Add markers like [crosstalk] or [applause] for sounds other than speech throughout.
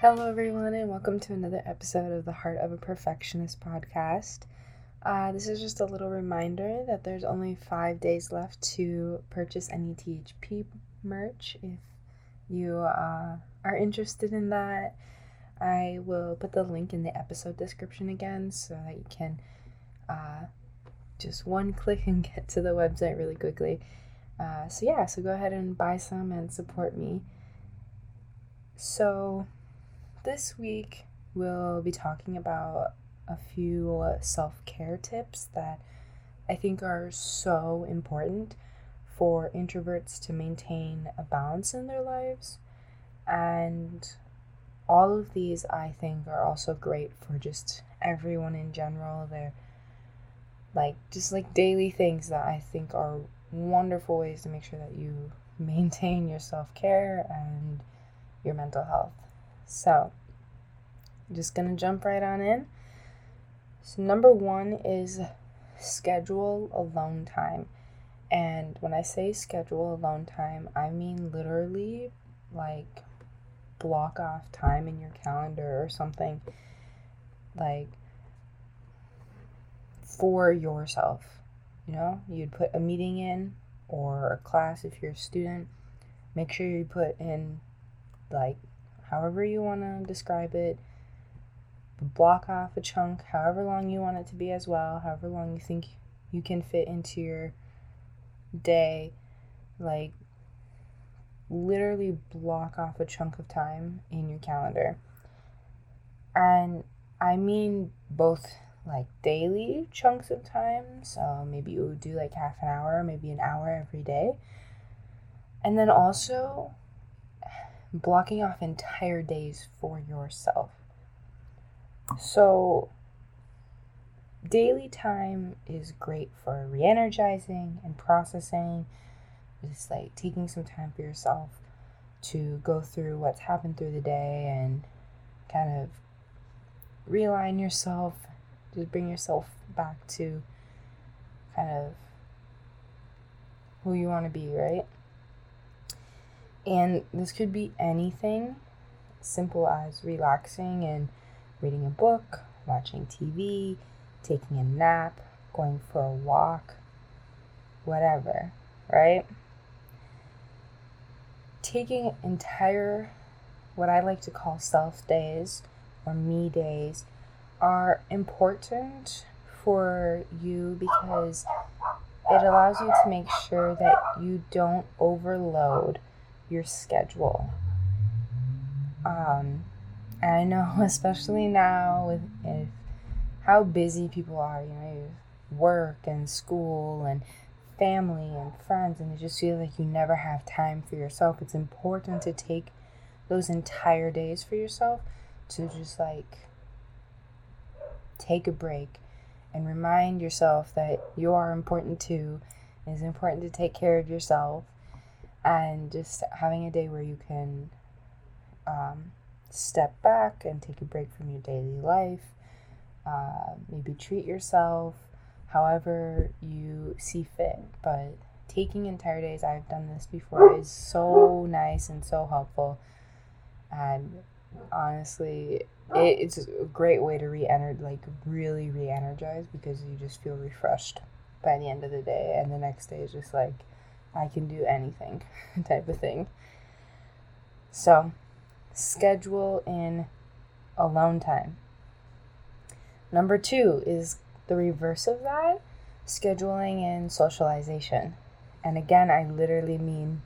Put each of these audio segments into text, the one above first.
Hello, everyone, and welcome to another episode of the Heart of a Perfectionist podcast. Uh, this is just a little reminder that there's only five days left to purchase any THP merch if you uh, are interested in that. I will put the link in the episode description again so that you can uh, just one click [laughs] and get to the website really quickly. Uh, so, yeah, so go ahead and buy some and support me. So, this week, we'll be talking about a few self care tips that I think are so important for introverts to maintain a balance in their lives. And all of these, I think, are also great for just everyone in general. They're like just like daily things that I think are wonderful ways to make sure that you [laughs] maintain your self care and your mental health. So, I'm just gonna jump right on in. So, number one is schedule alone time. And when I say schedule alone time, I mean literally like block off time in your calendar or something like for yourself. You know, you'd put a meeting in or a class if you're a student. Make sure you put in like however you want to describe it. Block off a chunk, however long you want it to be as well, however long you think you can fit into your day. Like, literally block off a chunk of time in your calendar. And I mean both like daily chunks of time. So maybe you would do like half an hour, maybe an hour every day. And then also blocking off entire days for yourself. So, daily time is great for re energizing and processing. Just like taking some time for yourself to go through what's happened through the day and kind of realign yourself, just bring yourself back to kind of who you want to be, right? And this could be anything simple as relaxing and reading a book, watching TV, taking a nap, going for a walk, whatever, right? Taking entire, what I like to call self days or me days, are important for you because it allows you to make sure that you don't overload your schedule. Um, I know, [laughs] especially now with if, how busy people are, you know, work and school and family and friends, and you just feel like you never have time for yourself. It's important to take those entire days for yourself to just like take a break and remind yourself that you are important too. It's important to take care of yourself and just having a day where you can um, step back and take a break from your daily life, uh, maybe treat yourself however you see fit. But taking entire days, I've done this before, is so nice and so helpful. And honestly, it, it's a great way to re-energize, like really re-energize because you just feel refreshed by the end of the day, and the next day is just like I can do anything [laughs] type of thing. So, schedule in alone time. Number two is the reverse of that scheduling in socialization. And again, I literally mean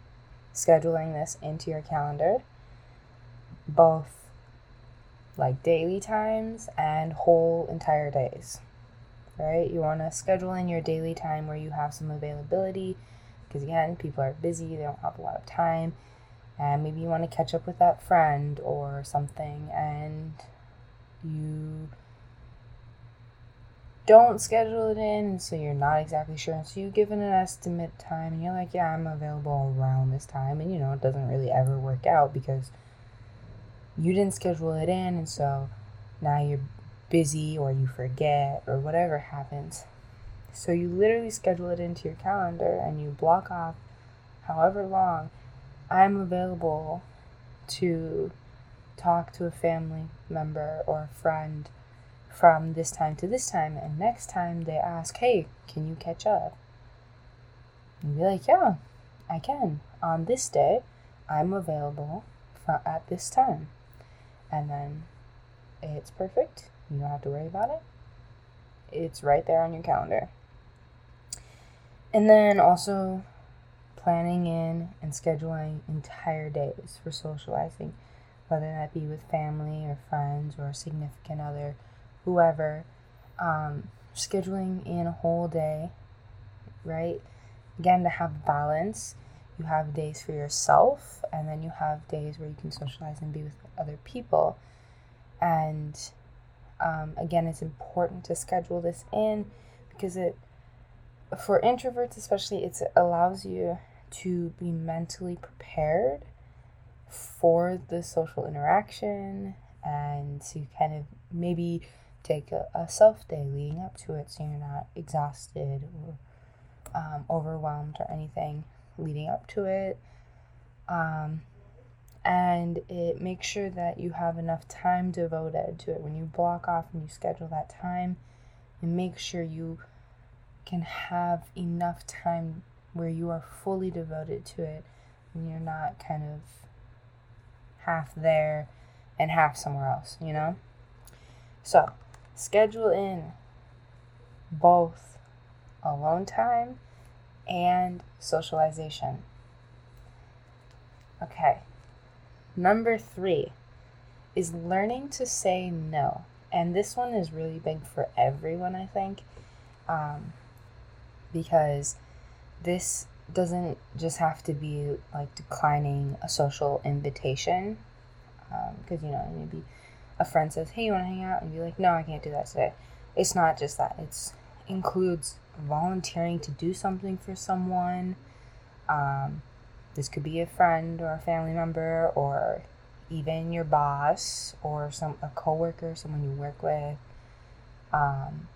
scheduling this into your calendar, both like daily times and whole entire days. Right? You want to schedule in your daily time where you have some availability because again, people are busy, they don't have a lot of time, and maybe you want to catch up with that friend or something, and you don't schedule it in, so you're not exactly sure. And so you give an estimate time, and you're like, yeah, I'm available around this time. And you know, it doesn't really ever work out because you didn't schedule it in, and so now you're busy or you forget or whatever happens. So you literally schedule it into your calendar and you block off however long I'm available to talk to a family member or a friend from this time to this time. And next time they ask, hey, can you catch up? And be like, yeah, I can. On this day, I'm available for, at this time. And then it's perfect. You don't have to worry about it. It's right there on your calendar. And then also planning in and scheduling entire days for socializing, whether that be with family or friends or a significant other, whoever. Um, scheduling in a whole day, right? Again, to have balance, you have days for yourself, and then you have days where you can socialize and be with other people. And um, again, it's important to schedule this in because it, for introverts especially, it allows you to be mentally prepared for the social interaction and to kind of maybe take a, a self day leading up to it so you're not exhausted or um, overwhelmed or anything leading up to it. Um, and it makes sure that you have enough time devoted to it. When you block off and you schedule that time, and make sure you can have enough time where you are fully devoted to it and you're not kind of half there and half somewhere else, you know? So, schedule in both alone time and socialization. Okay. Number three is learning to say no. And this one is really big for everyone, I think, um, because this doesn't just have to be like declining a social invitation because um, you know maybe a friend says hey you want to hang out? and you're like no i can't do that today. It's not just that it's includes volunteering to do something for someone um, this could be a friend or a family member or even your boss or some a coworker someone you work with um,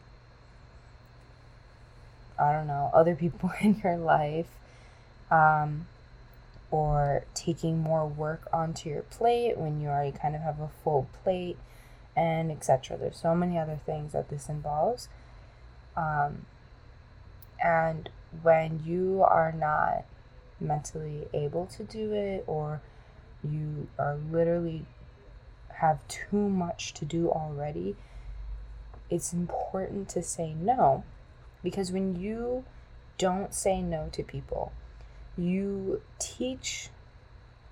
I don't know, other people [laughs] in your life, um, or taking more work onto your plate when you already kind of have a full plate, and etc. There's so many other things that this involves. Um, and when you are not mentally able to do it, or you are literally have too much to do already, it's important to say no because when you don't say no to people, you teach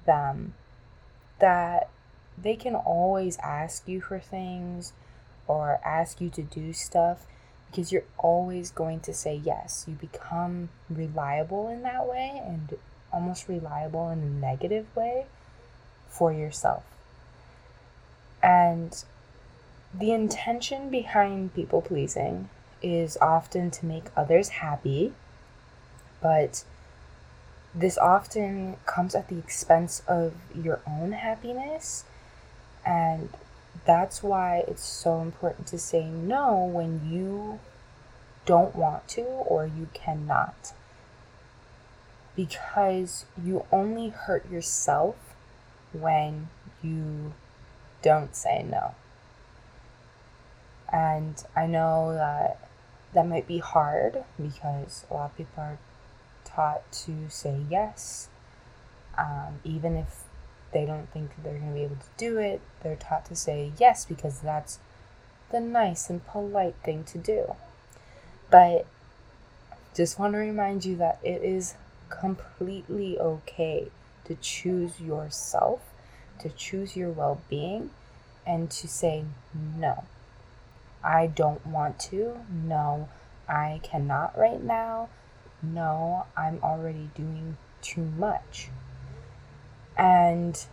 them that they can always ask you for things or ask you to do stuff because you're always going to say yes. You become reliable in that way and almost reliable in a negative way for yourself. And the intention behind people pleasing is often to make others happy, but this often comes at the expense of your own happiness. And that's why it's so important to say no when you don't want to or you cannot. Because you only hurt yourself when you don't say no. And I know that that might be hard because a lot of people are taught to say yes, um, even if they don't think they're going to be able to do it. They're taught to say yes because that's the nice and polite thing to do. But just want to remind you that it is completely okay to choose yourself, to choose your well being, and to say no. I don't want to. No, I cannot right now. No, I'm already doing too much. And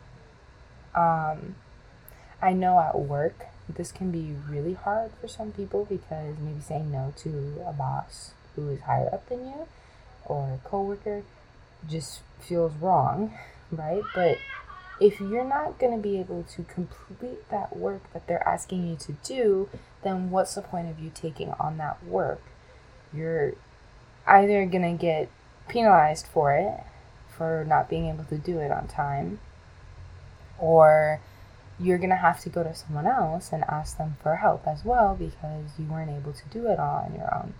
um, I know at work this can be really hard for some people because maybe saying no to a boss who is higher up than you or a coworker just feels wrong, [laughs] right? But if you're not going to be able to complete that work that they're asking you to do, then what's the point of you taking on that work? You're either going to get penalized for it, for not being able to do it on time, or you're going to have to go to someone else and ask them for help as well because you weren't able to do it all on your own.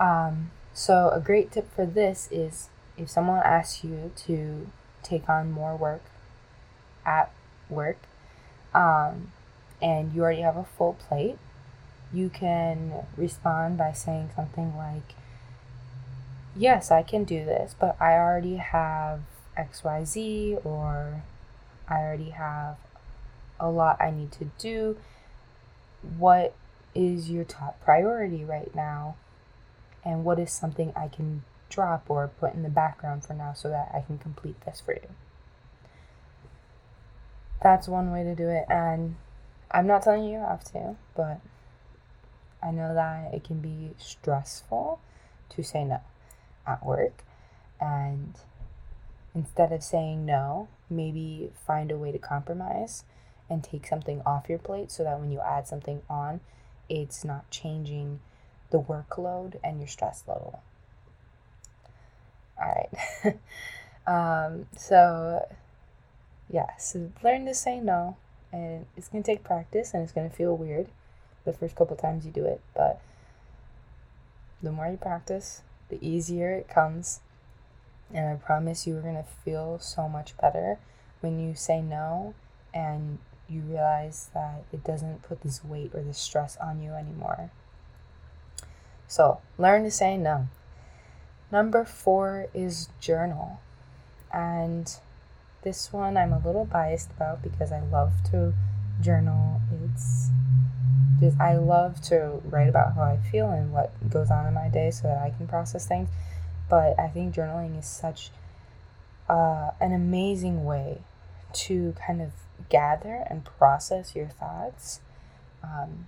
Um, so, a great tip for this is if someone asks you to take on more work at work um, and you already have a full plate, you can respond by saying something like, Yes, I can do this, but I already have XYZ, or I already have a lot I need to do. What is your top priority right now? And what is something I can drop or put in the background for now so that I can complete this for you. That's one way to do it, and I'm not telling you you have to, but I know that it can be stressful to say no at work, and instead of saying no, maybe find a way to compromise and take something off your plate so that when you add something on, it's not changing the workload and your stress level. [laughs] Um, so, yeah, so learn to say no. And it's going to take practice and it's going to feel weird the first couple times you do it. But the more you practice, the easier it comes. And I promise you are going to feel so much better when you say no and you realize that it doesn't put this weight or this stress on you anymore. So, learn to say no. Number four is journal. And this one I'm a little biased about because I love to journal. It's just, I love to write about how I feel and what goes on in my day so that I can process things. But I think journaling is such uh, an amazing way to kind of gather and process your thoughts um,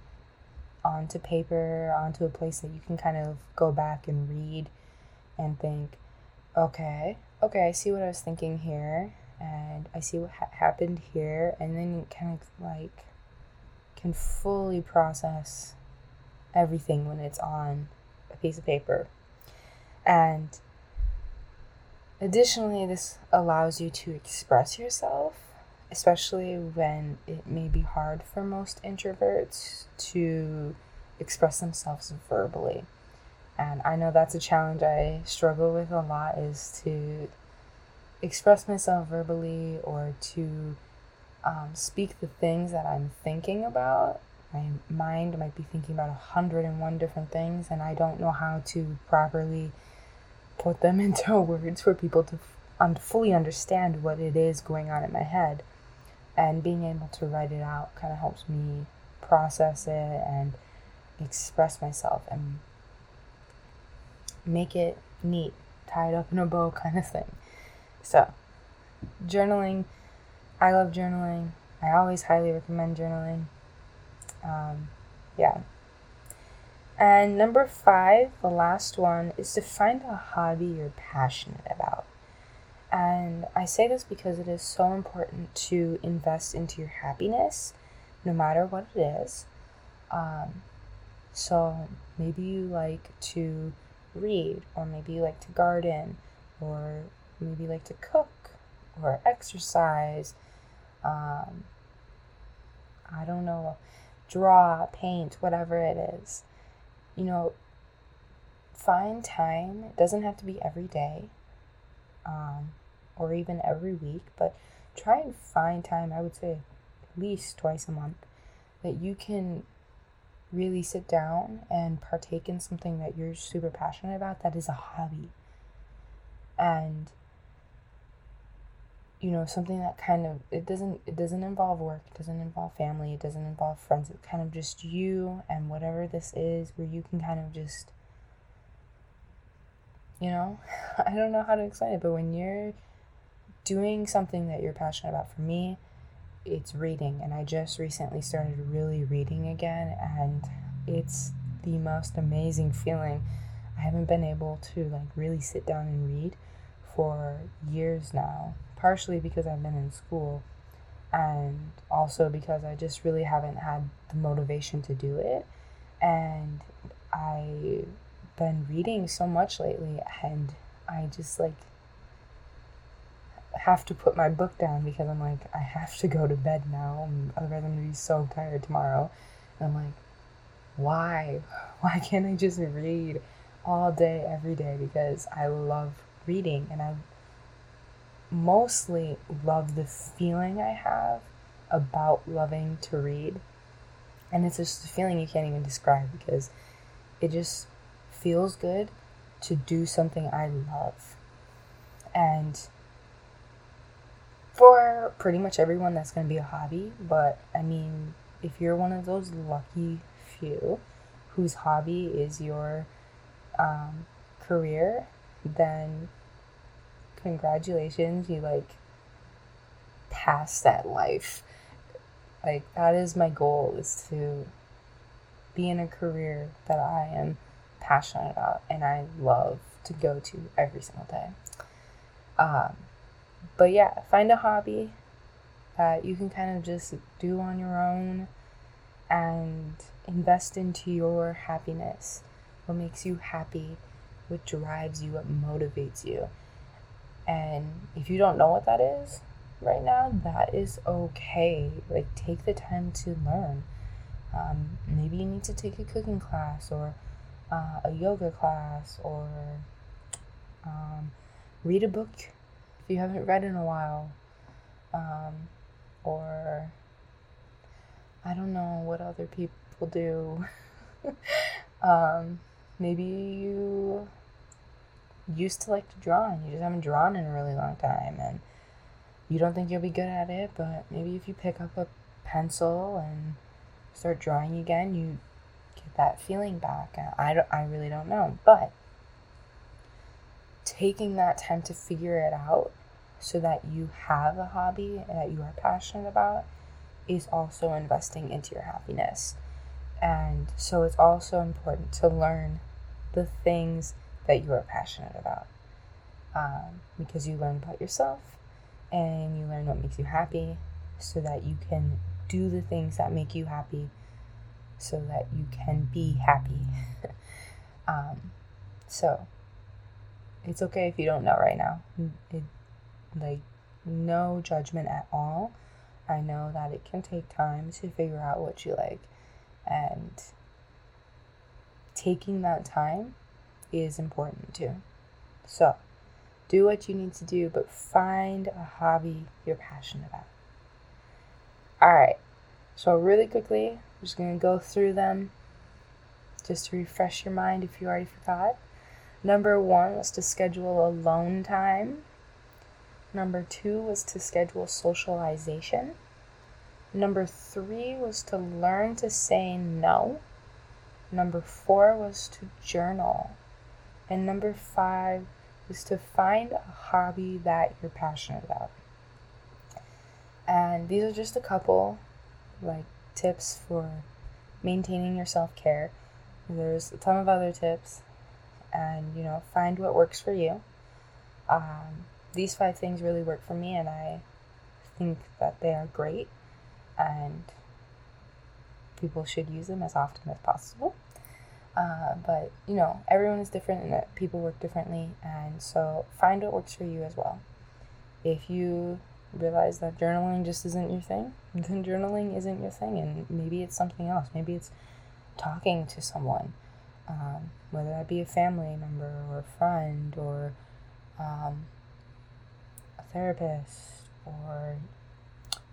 onto paper, onto a place that you can kind of go back and read and think, okay, okay, I see what I was thinking here, and I see what ha- happened here, and then kind of like can fully process everything when it's on a piece of paper. And additionally, this allows you to express yourself, especially when it may be hard for most introverts to express themselves verbally and I know that's a challenge I struggle with a lot is to express myself verbally or to um, speak the things that I'm thinking about. My mind might be thinking about a hundred and one different things, and I don't know how to properly put them [laughs] into words for people to un- fully understand what it is going on in my head. And being able to write it out kind of helps me process it and express myself and make it neat, tied up in a bow [laughs] kind of thing. So, journaling, I love journaling. I always highly recommend journaling. Um, yeah. And number five, the last one, is to find a hobby you're passionate about. And I say this because it is so important to invest into your happiness, no matter what it is. Um, so maybe you like to read, or maybe you like to garden, or maybe you like to cook, or exercise. Um, I don't know, draw, paint, whatever it is. You know, find time. It doesn't have to be every day um, or even every week, but try and find time, I would say at least twice a month, that you can really sit down and partake in something that you're super passionate about that is a hobby. And you know something that kind of it doesn't it doesn't involve work it doesn't involve family it doesn't involve friends it's kind of just you and whatever this is where you can kind of just you know [laughs] i don't know how to explain it but when you're doing something that you're passionate about for me it's reading. And I just recently started really reading again, and it's the most amazing feeling. I haven't been able to like really sit down and read for years now, partially because I've been in school and also because I just really haven't had the motivation to do it. And I've been reading so much lately, and I just like have to put my book down because I'm like, I have to go to bed now, otherwise, I'm gonna be so tired tomorrow. And I'm like, why? [laughs] Why can't I just read all day, every day? Because I love reading and I mostly love the feeling I have about loving to read. And it's just a feeling you can't even describe because it just feels good to do something I love. And for pretty much everyone, that's going to be a hobby. But I mean, if you're one of those lucky few whose hobby is your um, career, then congratulations, you like passed that life. Like that is my goal is to be in a career that I am passionate about and I love to go to every single day. Um, but yeah, find a hobby that you can kind of just do on your own and invest into your happiness. What makes you happy, what drives you, what motivates you. And if you don't know what that is right now, that is okay. Like, take the time to learn. Um, maybe you need to take a cooking class or uh, a yoga class or um, read a book if you haven't read in a while. Um, or I don't know what other people do. [laughs] um, maybe you used to like to draw and you just haven't drawn in a really long time and you don't think you'll be good at it, but maybe if you pick up a pencil and start drawing again, you get that feeling back. I, don't, I really don't know, but taking that time to figure it out so that you have a hobby that you are passionate about is also investing into your happiness. And so it's also important to learn the things that you are passionate about um, because you learn about yourself and you learn what makes you happy so that you can do the things that make you happy so that you can be happy. [laughs] um, so it's okay if you don't know right now. It, like, no judgment at all. I know that it can take time to figure out what you like, and taking that time is important too. So, do what you need to do, but find a hobby you're passionate about. All right, so really quickly, I'm just gonna go through them just to refresh your mind if you already forgot. Number one was to schedule alone time. Number two was to schedule socialization. Number three was to learn to say no. Number four was to journal. And number five is to find a hobby that you're passionate about. And these are just a couple like tips for maintaining your self-care. There's a ton of other tips and you know, find what works for you. Um, these five things really work for me and I think that they are great and people should use them as often as possible. Uh, but you know, everyone is different and people work differently, and so find what works for you as well. If you realize that journaling just isn't your thing, [laughs] then journaling isn't your thing, and maybe it's something else. Maybe it's talking to someone, um, whether that be a family member or a friend or um, a therapist or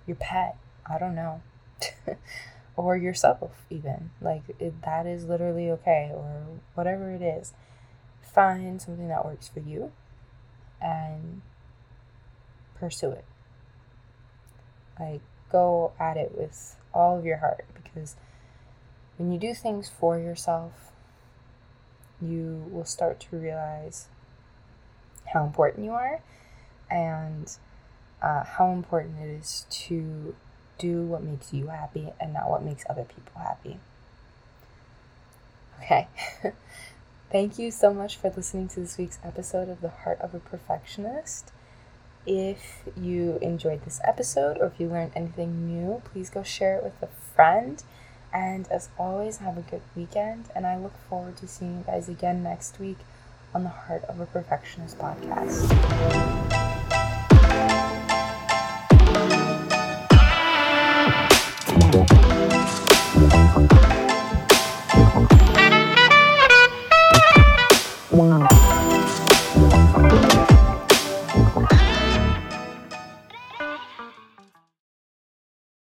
your pet. I don't know. [laughs] or yourself even like it, that is literally okay or whatever it is find something that works for you and pursue it like go at it with all of your heart because when you do things for yourself you will start to realize how important you are and uh, how important it is to do what makes you happy and not what makes other people happy. Okay. [laughs] Thank you so much for listening to this week's episode of The Heart of a Perfectionist. If you enjoyed this episode or if you learned anything new, please go share it with a friend. And as always, have a good weekend. And I look forward to seeing you guys again next week on the Heart of a Perfectionist podcast.